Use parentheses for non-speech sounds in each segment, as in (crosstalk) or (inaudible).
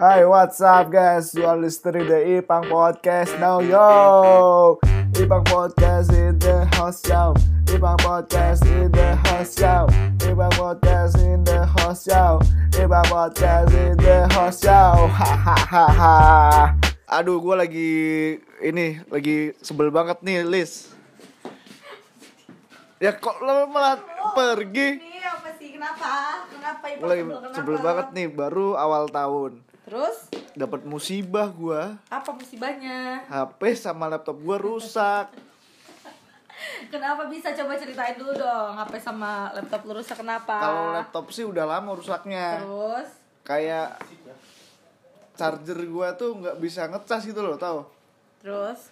Hi, what's up guys? You are listening to Ipang Podcast now, yo! Ipang Podcast in the house, yo! Ipang Podcast in the house, yo! Ipang Podcast in the house, yo! Ipang Podcast in the house, yo! Hahaha. Aduh, gue lagi ini lagi sebel banget nih, Lis. Ya kok lo malah pergi? Ini apa sih? Kenapa? Itu Kenapa? sebel banget nih, baru awal tahun. Terus Dapat musibah gua. apa musibahnya? HP sama laptop gua rusak. (laughs) Kenapa bisa coba ceritain dulu dong? HP sama laptop lu rusak kenapa? Kalau laptop sih udah lama rusaknya. Terus Kayak charger gua tuh nggak bisa ngecas gitu loh, tau? terus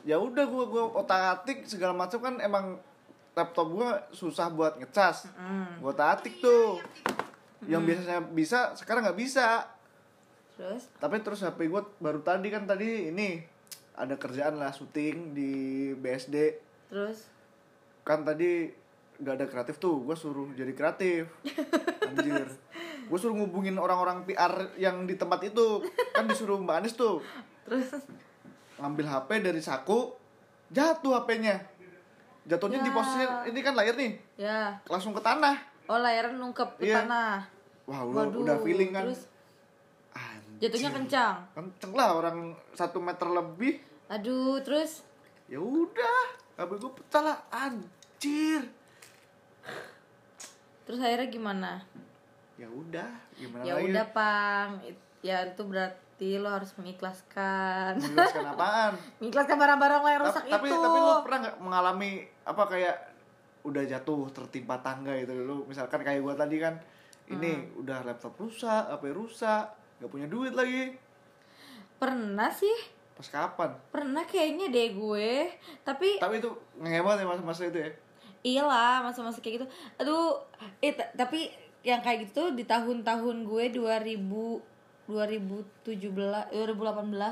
Ya udah gua gua otak-atik segala macam kan emang laptop gua susah buat ngecas. hmm, Gua otak-atik tuh. Yang biasanya bisa sekarang nggak bisa. Terus? Tapi terus HP gua baru tadi kan tadi ini ada kerjaan lah syuting di BSD. terus? Kan tadi nggak ada kreatif tuh gue suruh jadi kreatif. (laughs) Anjir. Gue suruh ngubungin orang-orang PR yang di tempat itu. Kan disuruh mbak Anis tuh. Terus? Ngambil HP dari saku jatuh HP-nya jatuhnya di Ya. posisi ini kan layar nih. Ya. Langsung ke tanah. Oh layarnya nungkep ke Iya. tanah. Wah udah, Waduh, udah feeling kan. terus. Jatuhnya kencang. Kenceng lah orang satu meter lebih. Aduh terus? Ya udah HP gue pecah lah anjir. Terus akhirnya gimana? Ya udah gimana ya udah pang. Ya itu berarti lo harus mengikhlaskan. Menjelaskan (laughs) apaan? Mengikhlaskan barang-barang lo yang rusak tapi itu. tapi lu pernah nggak mengalami apa kayak udah jatuh tertimpa tangga gitu? Lu misalkan kayak gua tadi kan ini Hmm. udah laptop rusak HP rusak nggak punya duit lagi. Pernah sih. Pas kapan? Pernah kayaknya deh gue. Tapi tapi itu ngehemat ya masa-masa itu ya? Iyalah masa-masa kayak gitu. Aduh eh ta- tapi yang kayak gitu tuh di tahun-tahun gue 2000 2017 2018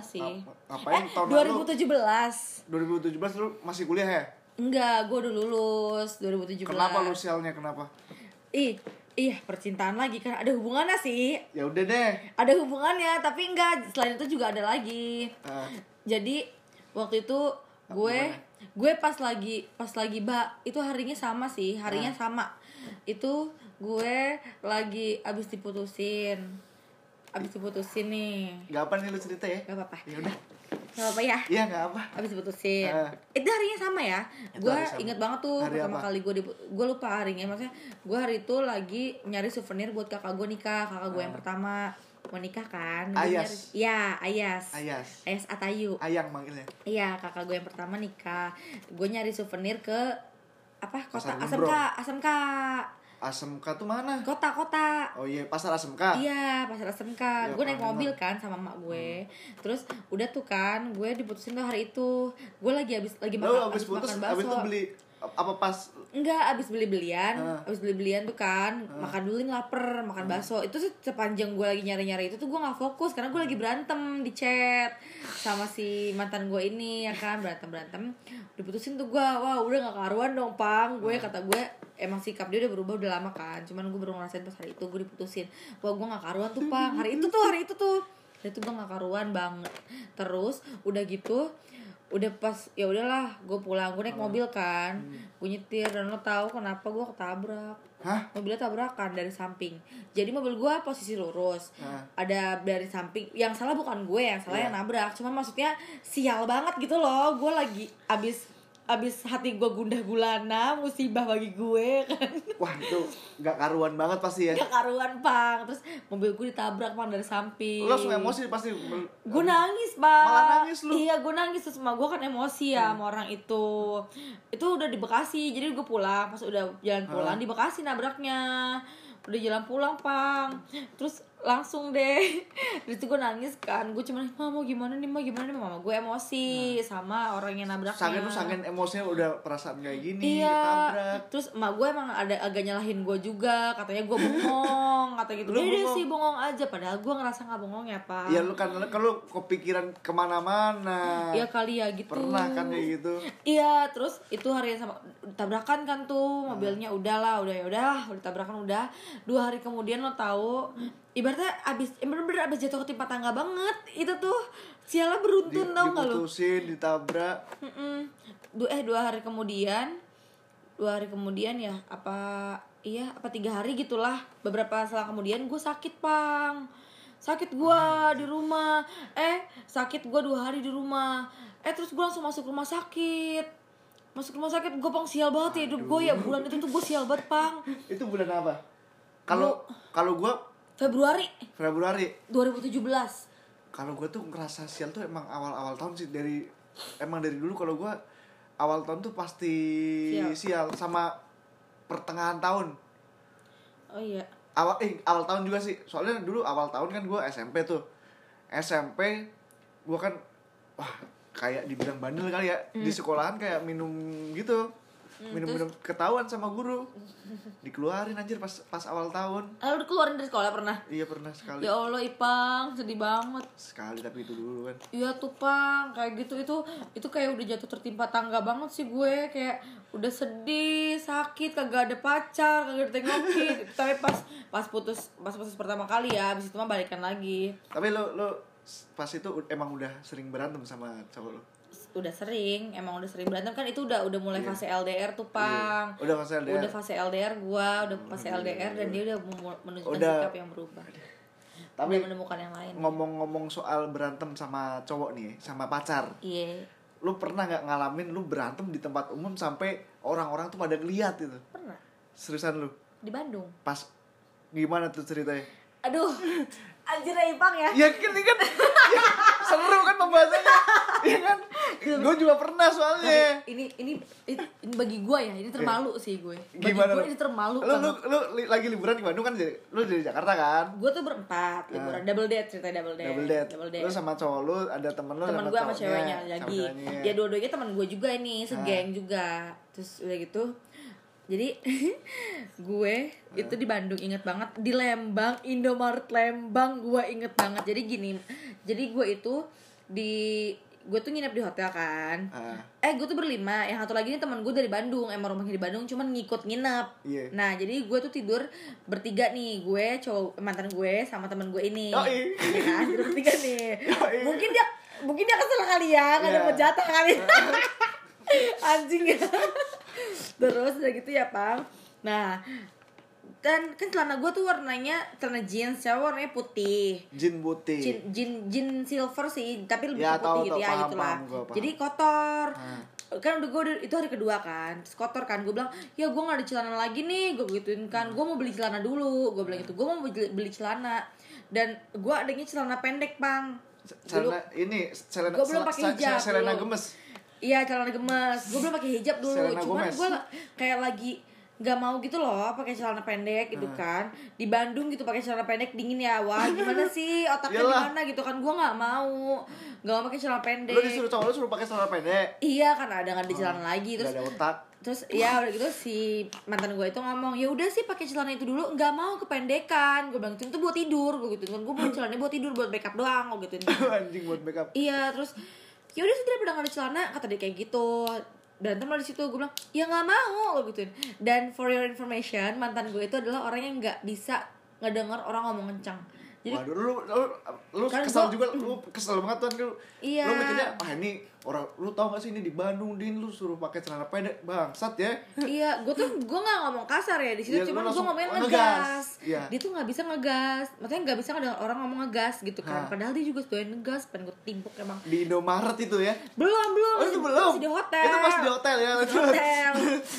sih. Apa- ngapain eh tahun lalu? 2017 2017 lu masih kuliah ya? Enggak gue udah lulus 2017 kenapa lu sialnya kenapa? Ih iya percintaan lagi kan ada hubungannya sih. Ya udah deh. Ada hubungannya tapi enggak. Selain itu juga ada lagi. Ah, jadi waktu itu gue gue pas lagi pas lagi ba itu harinya sama sih harinya sama. Itu gue lagi abis diputusin. Abis diputusin nih. Nggak apa nih lu cerita ya? Gak apa-apa. Ya udah gak apa-apa ya iya nggak apa abis diputusin Ah. itu harinya sama ya gue inget banget tuh Hari pertama apa? kali gue gue lupa harinya maksudnya gue hari itu lagi nyari souvenir buat kakak gue nikah kakak gue yang pertama mau nikah kan. Ayas. iya ayas Ayas ayas Atayu Ayang manggilnya Iya, kakak gue yang pertama nikah. Gue nyari souvenir ke apa? Kota ASMK, Gembrong. ASMK. ASMK tuh mana Kota, kota. oh iya pasar ASMK Iya, pasar ASMK. Iya, gue naik mobil kan sama emak gue. Terus udah tuh kan, gue diputusin tuh hari itu. Gue lagi habis lagi makan abis habis putus, makan abis itu bakso. beli apa pas Enggak, abis beli belian, Ah. abis beli belian tuh kan, makan dulu nih lapar, makan bakso. Itu sih sepanjang gue lagi nyari nyari itu tuh gue nggak fokus karena gue lagi berantem di chat sama si mantan gue ini ya kan berantem berantem. Diputusin tuh gue, wah udah nggak karuan dong pang. Gue kata gue emang sikap dia udah berubah udah lama kan. Cuman gue baru ngerasain pas hari itu gue diputusin. Wah gue nggak karuan tuh pang. Hari itu tuh hari itu tuh. Hari itu gue nggak karuan banget. Terus udah gitu udah pas ya udahlah gue pulang. Gue naik mobil kan. Gue nyetir dan lo tahu kenapa gue ketabrak. Hah? Mobilnya tabrakan dari samping. Jadi mobil gue posisi lurus. Nah. ada dari samping yang salah bukan gue yang salah Iya. yang nabrak. Cuma maksudnya sial banget gitu loh. Gue lagi abis abis hati gue gundah gulana musibah bagi gue kan. Wah itu nggak karuan banget pasti ya. gak karuan pang terus mobil gue ditabrak pang dari samping. Lu langsung emosi pasti. gue nangis bang. Malah nangis lu? iya gue nangis. Terus sama gue kan emosi ya sama orang itu. Itu udah di Bekasi. Jadi gue pulang. Pas udah jalan pulang di Bekasi nabraknya. Udah jalan pulang pang terus langsung deh (laughs) Terus gue nangis kan gue cuma mah mau gimana nih mah gimana nih mama gue emosi sama orang yang nabraknya Sangen lu sangen emosinya udah perasaan kayak gini, Iya, ketabrak. terus emak gue emang ada agak nyalahin gue juga, katanya gue bengong, kata gitu. Lu Dia bengong? sih bengong aja, padahal gue ngerasa nggak bengong ya pak. Iya lu kan kalau kepikiran ke mana-mana. Iya kali ya gitu. Pernah kan kayak gitu. Iya, terus itu hari yang sama tabrakan kan tuh mobilnya udahlah, udah ya udahlah, udah tabrakan udah. Dua hari kemudian lo tahu ibaratnya abis eh, bener-bener abis jatuh ketimpa tangga banget itu tuh sialah beruntun Di- tau gak lu? diputusin ditabrak. Du- eh dua hari kemudian dua hari kemudian ya apa iya apa tiga hari gitulah. Beberapa selang kemudian gue sakit pang. Sakit gue di rumah. Eh sakit gue dua hari di rumah. Eh terus gue langsung masuk rumah sakit. Masuk rumah sakit gue pang sial banget ya hidup gue ya. Bulan itu tuh gue sial banget pang. (laughs) Itu bulan apa? Kalau kalau gua Februari. Februari? 2017 kalau gue tuh ngerasa sial tuh emang awal-awal tahun sih. Dari emang dari dulu kalau gue awal tahun tuh pasti Sial. sial, sama pertengahan tahun. Oh iya. Awal eh awal tahun juga sih. Soalnya dulu awal tahun kan gue SMP tuh. SMP gue kan wah kayak dibilang bandel kali ya. Di sekolahan kayak minum gitu minum minum ketahuan sama guru. Dikeluarin anjir pas pas awal tahun. Ah, lu keluarin dari sekolah pernah? Iya pernah sekali. Ya allah ipang sedih banget. Sekali tapi itu dulu kan. Iya tuh pang kayak gitu. Itu itu kayak udah jatuh tertimpa tangga banget sih gue. Kayak udah sedih sakit kagak ada pacar kagak ditengokin (laughs) tapi pas pas putus pas putus pertama kali ya abis itu mah balikan lagi. Tapi lo lo pas itu emang udah sering berantem sama cowok lo udah sering emang udah sering berantem kan itu udah udah mulai fase LDR tuh pang. Iya. udah fase LDR udah fase LDR gua udah fase LDR dan dia udah menunjukkan Udah. sikap yang berubah. Tapi udah menemukan yang lain. ngomong-ngomong soal berantem sama cowok nih sama pacar. Iya. Lu pernah nggak ngalamin lu berantem di tempat umum sampai orang-orang tuh pada ngeliat gitu pernah. Seriusan lu? Di Bandung. Pas gimana tuh ceritanya? Aduh (laughs) anjir ya Ipang ya. Ya kan kan? (laughs) Ya, seru kan pembahasannya. Ya kan gue juga pernah soalnya. Ini ini ini, ini bagi gue ya ini termalu sih gue. Bagi Iya. gimana gue lu? ini termalu lu, lu, lu li- lagi liburan di Bandung kan jadi- lu dari Jakarta kan? Gue tuh berempat liburan. Double date cerita double date. Double date. double date. Lu sama cowok lu ada temen lu teman gue sama ceweknya sama lagi ceweknya. ya dua-duanya teman gue juga ini Ah. segeng juga. Terus udah gitu jadi (laughs) gue itu di Bandung inget banget di Lembang Indomaret Lembang gue inget banget. Jadi gini jadi gue itu di gue tuh nginep di hotel kan. Ah. eh gue tuh berlima. Yang satu lagi ini teman gue dari Bandung. Emang rumahnya di Bandung cuman ngikut nginep. Iya. nah jadi gue tuh tidur bertiga nih. Gue cowok mantan gue sama teman gue ini. Yoi. Iya kan? Tidur bertiga nih. Yoi. mungkin dia mungkin dia kesel kali ya. Nggak Iya. dapet jatah kali. (laughs) Anjing ya. Terus udah gitu ya pang nah dan kan celana gue tuh warnanya celana jeans cewek warnanya putih jin putih Jin, jin, jin silver sih, tapi lebih Ya, putih gitu ya paham, gitu lah. paham, gua paham. Jadi kotor. Ah. Kan udah gue itu hari kedua kan, terus kotor kan. Gue bilang, ya gue gak ada celana lagi nih, gue gituin kan. Gue mau beli celana dulu, gue bilang gitu. Gue mau beli, beli celana. Dan gue adanya celana pendek bang. Selena ini Selena Gua belum pakai hijab dulu. gemes Iya celana gemes. Gue belum pakai hijab dulu. Selena Cuman gue kayak lagi nggak mau gitu loh pakai celana pendek Ah. gitu kan. Di Bandung gitu pakai celana pendek dingin ya. Wah gimana (laughs) sih otaknya gimana gitu kan? Gue nggak mau. Nggak mau pakai celana pendek. Lu disuruh cowok lu suruh pakai celana pendek? Iya kan ada nggak ada celana lagi. Gak terus ada otak. terus ya udah gitu si mantan gue itu ngomong ya udah sih pakai celana itu dulu nggak mau kependekan. Gue bilang itu buat tidur. Gue gitu kan. Gue mau celananya buat tidur buat backup doang gue gitu (laughs) anjing buat makeup iya terus ya udah sih daripada nggak ada celana kata dia kayak gitu berantem lah di situ gue bilang ya nggak mau gue gituin dan for your information mantan gue itu adalah orang yang nggak bisa ngedenger orang ngomong kencang jadi Waduh, lu, lu, lu Kan kesel gua- juga, lu kesel banget kan lu. Iya. Lu mikirnya, ah ini orang, lu tau gak sih ini di Bandung, Din, lu suruh pakai celana pendek, bangsat ya. Iya, gue tuh gue nggak ngomong kasar ya di situ, lu cuman gue ngomongnya ngegas. ngegas. Iya. Dia tuh nggak bisa ngegas, maksudnya nggak bisa ngedengar orang ngomong ngegas gitu kan. Padahal dia juga doyan ngegas, pengen gue timpuk emang. Di Indomaret itu ya. Belum belum, Oh, itu masih- belum. masih di hotel. Itu masih di hotel ya. Masih di hotel,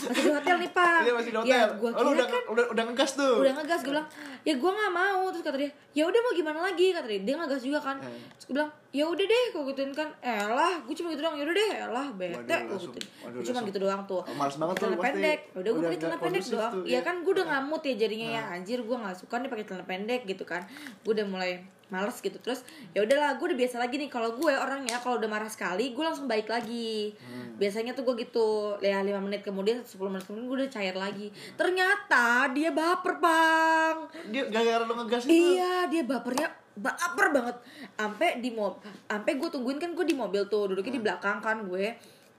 masih di hotel nih pak. Iya, masih di Ya, hotel. gue oh, lu udah, kan udah, udah ngegas tuh. udah ngegas gue bilang ya gue nggak mau terus kata dia ya udah mau gimana lagi kata dia dia ngegas juga kan terus gue bilang ya udah deh gue gituin kan elah gue cuma gitu doang. Ya udah deh elah bete Waduh, Gua cuma gitu doang tuh. Oh, males banget tuh celana pasti. pendek. Ya udah gue pakai celana pendek doang. tuh, iya iya. kan gue udah ngamut ya jadinya ya. Anjir gue nggak suka nih pakai celana pendek gitu kan. Gue udah mulai males gitu. Terus ya udahlah gue udah biasa lagi nih. Kalau gue orangnya kalau udah marah sekali gue langsung baik lagi. Hmm. biasanya tuh gue gitu. Ya lima menit kemudian 10 menit kemudian gue udah cair lagi. Ternyata dia baper bang. Dia gara-gara lu ngegas itu. iya dia bapernya baper banget. Sampai di mobil sampai gue tungguin kan gue di mobil tuh duduknya di belakang kan gue.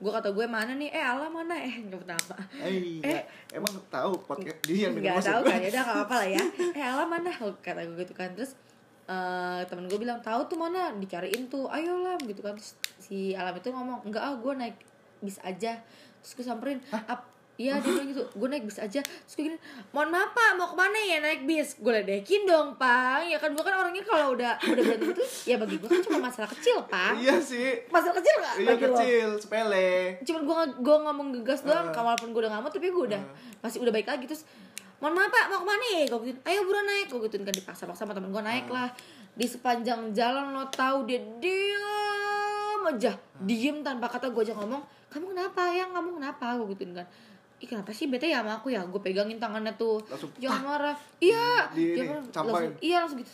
Gue kata gue mana nih? Eh ala mana? Eh nggak nama. Eh, Eh. emang tahu podcast dia yang nggak tahu kan ya udah nggak apa-apa lah ya. (laughs) Eh ala mana? Kata gue gitu kan. Terus eh temen gue bilang tahu tuh mana? Dicariin tuh ayo lah gitu kan. Terus si alam itu ngomong enggak ah gue naik bis aja. Terus gue samperin ap Iya dia bilang gitu, gue naik bis aja. Terus gue gini, mohon maaf pak, mau ke mana ya naik bis? Gue ledekin dong pak. Ya kan gue kan orangnya kalau udah udah berantem itu Ya bagi gue kan cuma masalah kecil pak. Iya sih. Masalah kecil gak Iya bagi lo? kecil, sepele. cuman gue gue ngomong gegas doang Uh. walaupun gue udah ngamuk tapi gue udah masih udah baik lagi. Terus mohon maaf pak mau ke mana ya? Gue gituin ayo buruan naik. Gue gituin kan dipaksa-paksa sama temen gue naik lah. Di sepanjang jalan lo tahu dia diem aja. Diem tanpa kata gue aja ngomong kamu kenapa ya kamu kenapa? Gue gituin kan Ih kenapa sih bete ya sama aku ya? Gue pegangin tangannya tuh. Langsung, Jangan marah. Iya. Di ini, campain. langsung, Iya langsung gitu.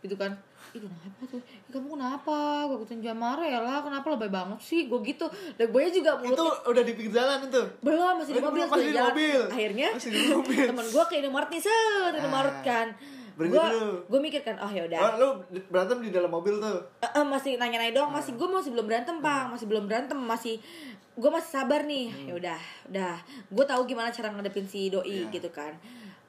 Gitu kan. Ih kenapa tuh? Ih kamu kenapa? Gue gituin jangan marah ya lah. Kenapa lebay banget sih? Gue gitu. Dan gue juga Itu mulutnya udah di pinggir jalan itu. belum masih di mobil masih di mobil. akhirnya Masih di mobil. temen gue ke Indomaret nih set. Indomaret Ah, kan berhenti gue dulu. gue mikir kan oh ya udah. Oh, lu berantem di dalam mobil tuh. Eh, eh, masih nanya-nanya doang masih gue masih belum berantem pak. Masih belum berantem masih gue masih sabar nih. Ya udah udah. Gue tahu gimana cara ngadepin si doi Iya. gitu kan.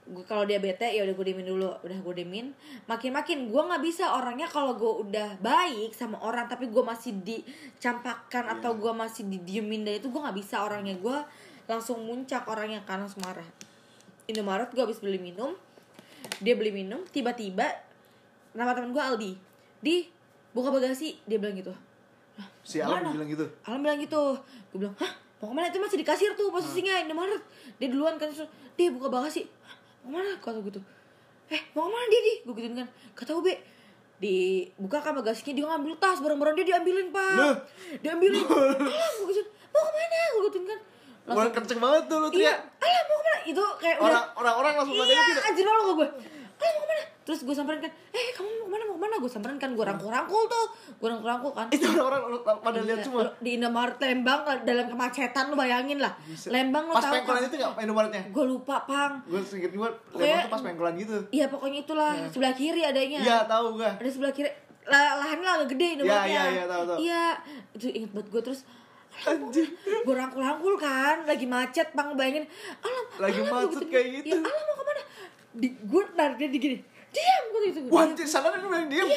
Gue kalau dia bete ya udah gue diemin dulu. Udah gue diemin makin makin gue nggak bisa orangnya kalau gue udah baik sama orang tapi gue masih dicampakkan atau gue masih didiemin dari itu gue nggak bisa orangnya. Gue langsung muncak orangnya kan langsung marah Indomaret gue habis beli minum dia beli minum tiba-tiba nama teman gue Aldi. Di buka bagasi. Dia bilang gitu. "Lah, Si Alam ke mana?" bilang gitu. Alam bilang gitu. Gue bilang hah? Mau ke mana? Itu masih di kasir tuh posisinya Indomaret. Dia duluan kan dia buka bagasi. "Hah, mau ke mana? Kata gitu. Eh mau ke mana dia di? Gue gituin kan. Gak tau be. Di buka kan bagasinya dia ngambil tas barang-barang dia diambilin pak. Loh. diambilin. (laughs) Alam gue gituin mau ke mana? Gue gituin kan Wah, kenceng banget tuh lu iya. teriak. alam mau ke mana? Itu kayak udah Orang orang-orang langsung pada iya gitu. anjir malu gue alam mau ke mana? Terus gue samperin kan eh kamu mau ke mana? Mau ke mana? Gue samperin kan gue rangkul-rangkul tuh. Gue rangkul-rangkul kan. Itu orang-orang lu pada lihat Iya, semua. di Indomaret Lembang dalam kemacetan lu bayangin lah. Lembang lu Pas pengkolan itu enggak Indomaretnya? gue lupa pang. Gue sedikit juga Pokoknya- lewat tuh pas pengkolan gitu. iya pokoknya itulah sebelah kiri adanya. Iya, tahu gua. ada sebelah kiri. Lah, lahannya agak gede Indomaretnya. Iya, iya, tahu, tahu. iya. Itu inget buat gue terus Anjir. gue rangkul-rangkul kan lagi macet bang bayangin alam Lagi alam, macet gituin. kayak gitu. ya alam mau ke mana di gue narik dia di gini diam gue gitu Wah, anjir, sana kan bilang. Lah, diam,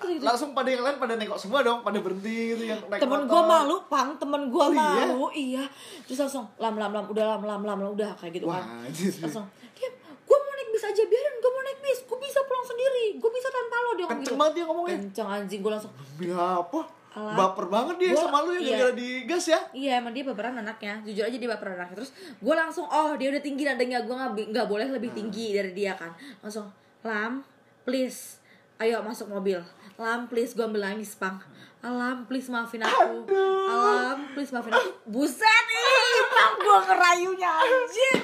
gitu. Langsung pada yang lain pada nengok semua dong, pada berhenti gitu yang naik temen gue malu pang temen gue Oh, iya? malu iya terus langsung lam lam lam udah lam lam lam udah kayak gitu Wah, kan anjir. Terus langsung diam gue mau naik bis aja biarin gue mau naik bis gue bisa pulang sendiri gue bisa tanpa lo dia Kenceng gitu. banget dia ngomongnya. kenceng anjing gue langsung Demi apa? Alah. Baper banget dia Gua- sama lu yang iya. gara-gara digas ya. Iya emang dia baperan anaknya. Jujur aja dia baperan anaknya. Terus gue langsung Oh dia udah tinggi nadanya Gue gak, nggak boleh lebih tinggi dari dia kan. Langsung Lam please. Ayo masuk mobil. Lam please gue ambil nangis pang. Alam please maafin aku. Alam please maafin aku. (laughs) Buset ih Pang gue kerayunya anjing.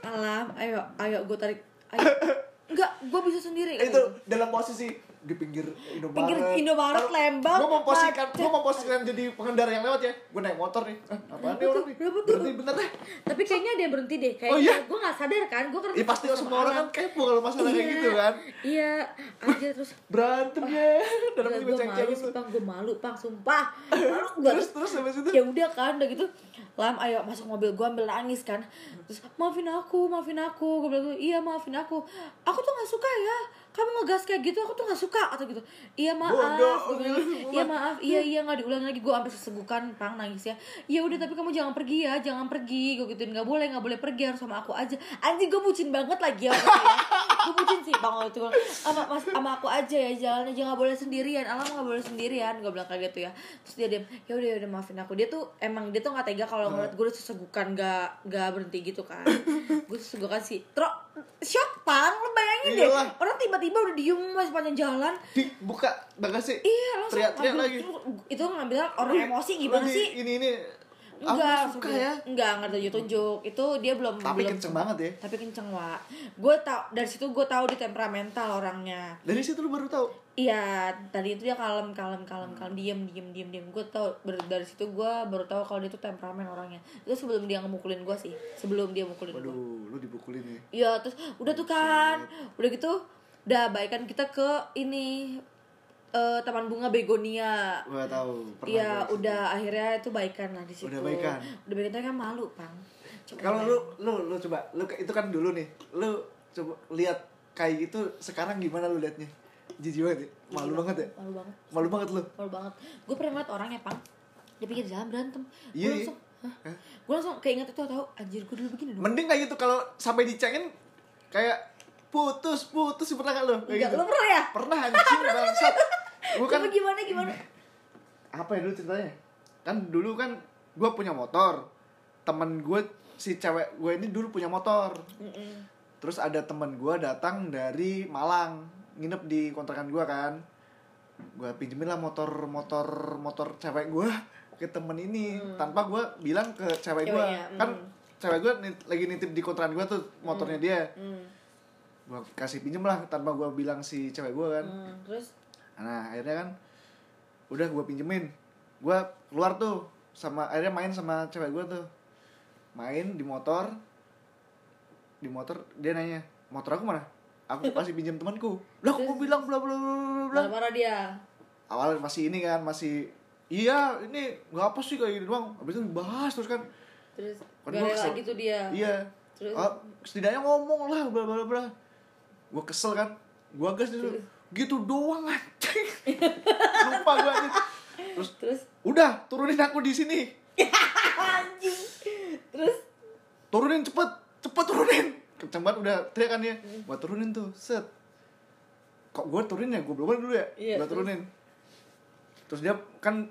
Alam ayo ayo gue tarik Ayo. (laughs) Enggak gue bisa sendiri. Itu dalam posisi di pinggir Indomaret. Pinggir Indomaret, Lembang, Gue mau posisikan, gue mau posisikan jadi pengendara yang lewat ya. Gue naik motor nih. Eh, apaan nih orang nih? Berhenti bentar deh. Tapi kayaknya dia berhenti deh Kayak Oh, iya? gue gak sadar kan Gue kan Ya pasti semua orang kan kepo kalau masalah kayak Iya, gitu kan. Iya, aja terus Berantem ya. (laughs) Dalam gue malu sih pang, gue malu pang, sumpah Malu (laughs) gue Terus terus habis itu. Ya udah kan, udah gitu Lam, ayo masuk mobil, gue ambil nangis kan Terus, maafin aku, maafin aku Gue bilang, iya maafin aku Aku tuh gak suka ya Kamu ngegas kayak gitu, aku tuh gak suka. Atau gitu, iya maaf bilang, Iya maaf, iya iya gak diulang lagi. Gue sampai sesegukan, pang nangis ya. Iya udah tapi kamu jangan pergi ya, jangan pergi. Gue gituin, gak boleh, gak boleh pergi Harus sama aku aja. Anjing gue bucin banget lagi ya, Gue bucin sih bang waktu itu sama, mas, sama aku aja ya jalannya jangan boleh sendirian alam nggak boleh sendirian gue bilang kayak gitu ya. Terus dia diam ya udah ya udah maafin aku. Dia tuh emang dia tuh nggak tega kalau ngeliat gue udah sesegukan gak gak berhenti gitu kan. Gue sesegukan sih. Terus shock bayangin deh Iyalah. orang tiba-tiba udah diem mas sepanjang jalan Dibuka bagasi. iya langsung Teriak-teriak ngambil- lagi. itu ngambil orang emosi gimana sih Ini ini. Enggak suka langsung ya. enggak enggak tunjuk tunjuk itu dia belum Tapi belum kenceng banget ya. tapi kenceng wa gue tau dari situ gue tahu dia temperamental orangnya Dari situ lu baru tahu. Iya, tadi itu dia kalem, kalem, kalem, kalem, diem, diem, diem, diem. Gue tau dari situ gue baru tahu kalau dia tuh temperamen orangnya. Itu sebelum dia ngemukulin gue sih, sebelum dia mukulin gue. Waduh, lu dibukulin ya. Iya, terus udah tuh kan, udah gitu, udah baikan kita ke ini eh, taman bunga begonia Gua tahu. Iya, udah akhirnya itu baikan lah di situ. Udah baikan. Udah baikan tapi kan malu, Pang. Kalau lu lu lu coba lu itu kan dulu nih. Lu coba lihat kayak gitu sekarang gimana lu liatnya? Jijik banget ya? Malu banget ya? malu banget, Malu banget lu. malu banget. Gue pernah ngeliat orang ya, Pang. Dia pikir jalan berantem. Iya, iya. langsung, hah? Gue langsung keinget itu tau, anjir gue dulu begini dulu. Mending kayak gitu kalau sampai dicengin kayak putus putus pernah gak lu? Kayak Enggak, gitu. lu pernah ya? Pernah anjing (laughs) bangsat. Gua kan gimana gimana? apa ya dulu ceritanya? Kan dulu kan gua punya motor. Temen gue si cewek gue ini dulu punya motor. Mm-mm. Terus ada temen gue datang dari Malang nginep di kontrakan gue kan. Gue pinjemin lah motor motor motor cewek gue ke temen ini tanpa gue bilang ke cewek gue Ceweknya, kan mm. cewek gue lagi nitip di kontrakan gue tuh motornya dia Hmm. gue kasih pinjem lah tanpa gue bilang si cewek gue kan Hmm. Terus nah akhirnya kan udah gue pinjemin. Gue keluar tuh sama akhirnya main sama cewek gue tuh. Main di motor di motor dia nanya motor aku mana? Aku (laughs) kasih pinjam temanku. Lah aku bilang bla bla bla bla bla marah-marah dia. awalnya masih ini kan masih iya ini nggak apa sih kayak gini doang. Habis itu dibahas terus kan. Terus rela kesel. gitu dia. iya. Terus? Ah, setidaknya ngomong lah bla bla bla. Gue kesel kan. Gue gas dulu gitu doang anjing. (laughs) Lupa gue anjing. Terus Terus? Udah turunin aku di sini. Anjing. Terus? Turunin cepet. Cepet turunin. Kenceng banget udah teriak kan gue turunin tuh set. Kok gue turunin ya? Gue belum dulu ya? Iya, gue turunin. Terus dia kan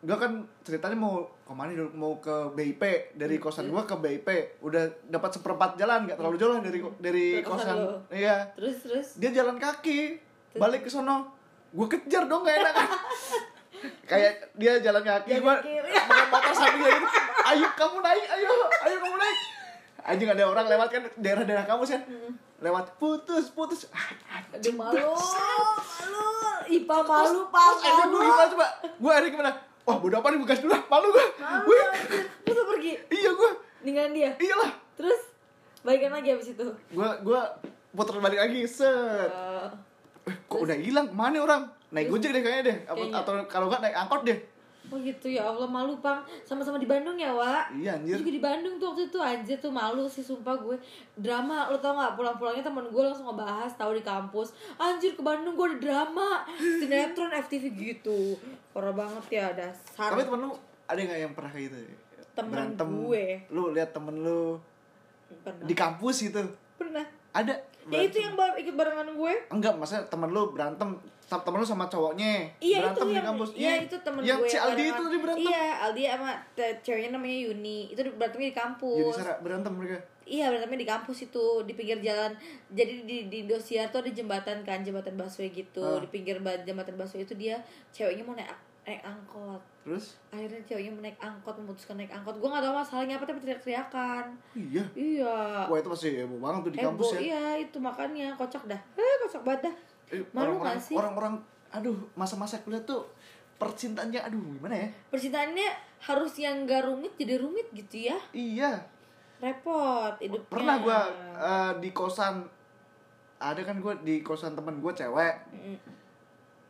gue kan ceritanya mau ke mana dulu mau ke BIP dari Hmm, kosan gue ke BIP udah dapat seperempat jalan. Nggak terlalu jauh lah dari dari kosan iya. Terus terus? Dia jalan kaki balik ke sono gue kejar dong gak enak. Kan (laughs) kayak dia jalan kaki gue pakai motor sambil gitu. Ayo kamu naik ayo ayo kamu naik. Anjing ada orang lewat kan daerah-daerah kamu kan lewat putus putus. Ah, Aduh malu, malu, Ipa malu, pak terus akhirnya gue gimana coba? Gue akhirnya gimana? Wah bodo apa nih bekas dulu lah malu gue gue. Terus pergi, iya gue ninggalin dia. iyalah. Terus? Baikan lagi abis itu. gue gue putar balik lagi set. Eh, eh, kok udah hilang? Ke mana orang? Naik gojek deh kayaknya deh. Kayaknya. atau kalau nggak naik angkot deh. Oh gitu ya Allah malu pang sama-sama di Bandung ya Wak? Iya anjir. Juga di Bandung tuh waktu itu anjir tuh malu sih sumpah gue. Drama lo tau gak pulang-pulangnya temen gue langsung ngebahas tahu di kampus. Anjir ke Bandung gue ada drama. Sinetron FTV gitu. Parah banget ya dasar. Tapi temen lu ada nggak yang pernah kayak gitu? Temen gue. Lu lihat temen lu pernah. di kampus gitu. pernah. Ada. Ya itu yang bar ikut barengan gue enggak, maksudnya temen lu berantem temen lu sama cowoknya Iya berantem itu di yang kampus. Iya itu temen yang gue si Aldi itu tadi berantem. Iya Aldi sama ceweknya namanya Yuni Itu berantemnya di kampus Jadi Sarah berantem mereka. Iya berantemnya di kampus itu Di pinggir jalan Jadi di, di Indosiar tuh ada jembatan kan Jembatan busway gitu Ah. Di pinggir ba- jembatan busway itu dia Ceweknya mau naik, naik angkot Terus? Akhirnya ceweknya naik angkot Memutuskan naik angkot Gue gak tau masalahnya apa Tapi teriak-teriakan Iya. Iya Wah itu pasti heboh banget tuh di Heboh, kampus ya. iya itu makanya Kocak dah Eh kocak banget dah Eh, Malu orang-orang- gak sih? Orang-orang, aduh masa-masa kuliah tuh percintaannya aduh gimana ya? Percintaannya harus yang gak rumit jadi rumit gitu ya Iya. repot hidupnya Pernah gua eh, di kosan ada kan gua di kosan temen gua cewek. Mm.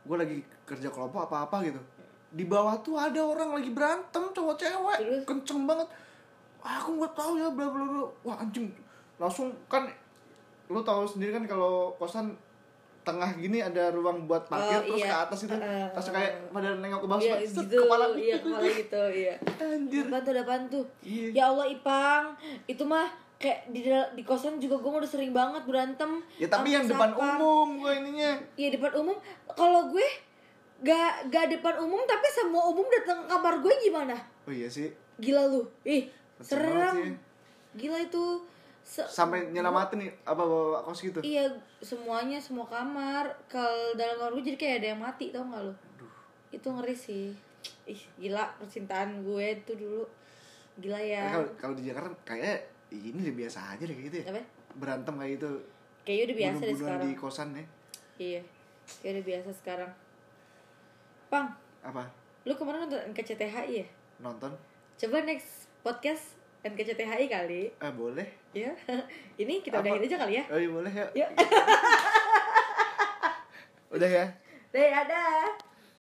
gue lagi kerja kelompok apa apa gitu di bawah tuh ada orang lagi berantem cowok cewek Terus? kenceng banget "Ah, aku nggak tahu ya bla bla bla wah anjing langsung kan lu tahu sendiri kan kalau kosan tengah gini ada ruang buat parkir Oh, terus iya. ke atas itu Uh, terus kayak pada nengok ke bawah Iya set, gitu, kepala iya kepala gitu, iya. anjir Apaan tuh, apaan tuh? Iya. Ya Allah Ipang, itu mah kayak di di kosan juga gue udah sering banget berantem. ya tapi yang depan umum gue ininya Iya depan umum. Kalau gue gak gak depan umum tapi semua umum datang ke kamar gue gimana? oh iya sih Gila lu, ih serem. Gila itu. Se- sampai nyelamatin nih apa bawa kos gitu Iya semuanya semua kamar kalau dalam kamar gue jadi kayak ada yang mati tau gak lo? Itu ngeri sih. Ih gila percintaan gue itu dulu gila ya. kalau kalau di Jakarta kayak ini udah biasa aja deh kayak gitu ya Apa? berantem kayak gitu Kayaknya udah biasa deh sekarang. di kosan ya Iya, kayak udah biasa sekarang. Pang, apa lu kemarin nonton NKCTHI ya? nonton Coba next podcast NKCTHI kali. eh boleh Ya, (laughs) ini kita Apa? udahin aja kali ya. oh iya boleh ya Yuk. udah ya (laughs) Dadah.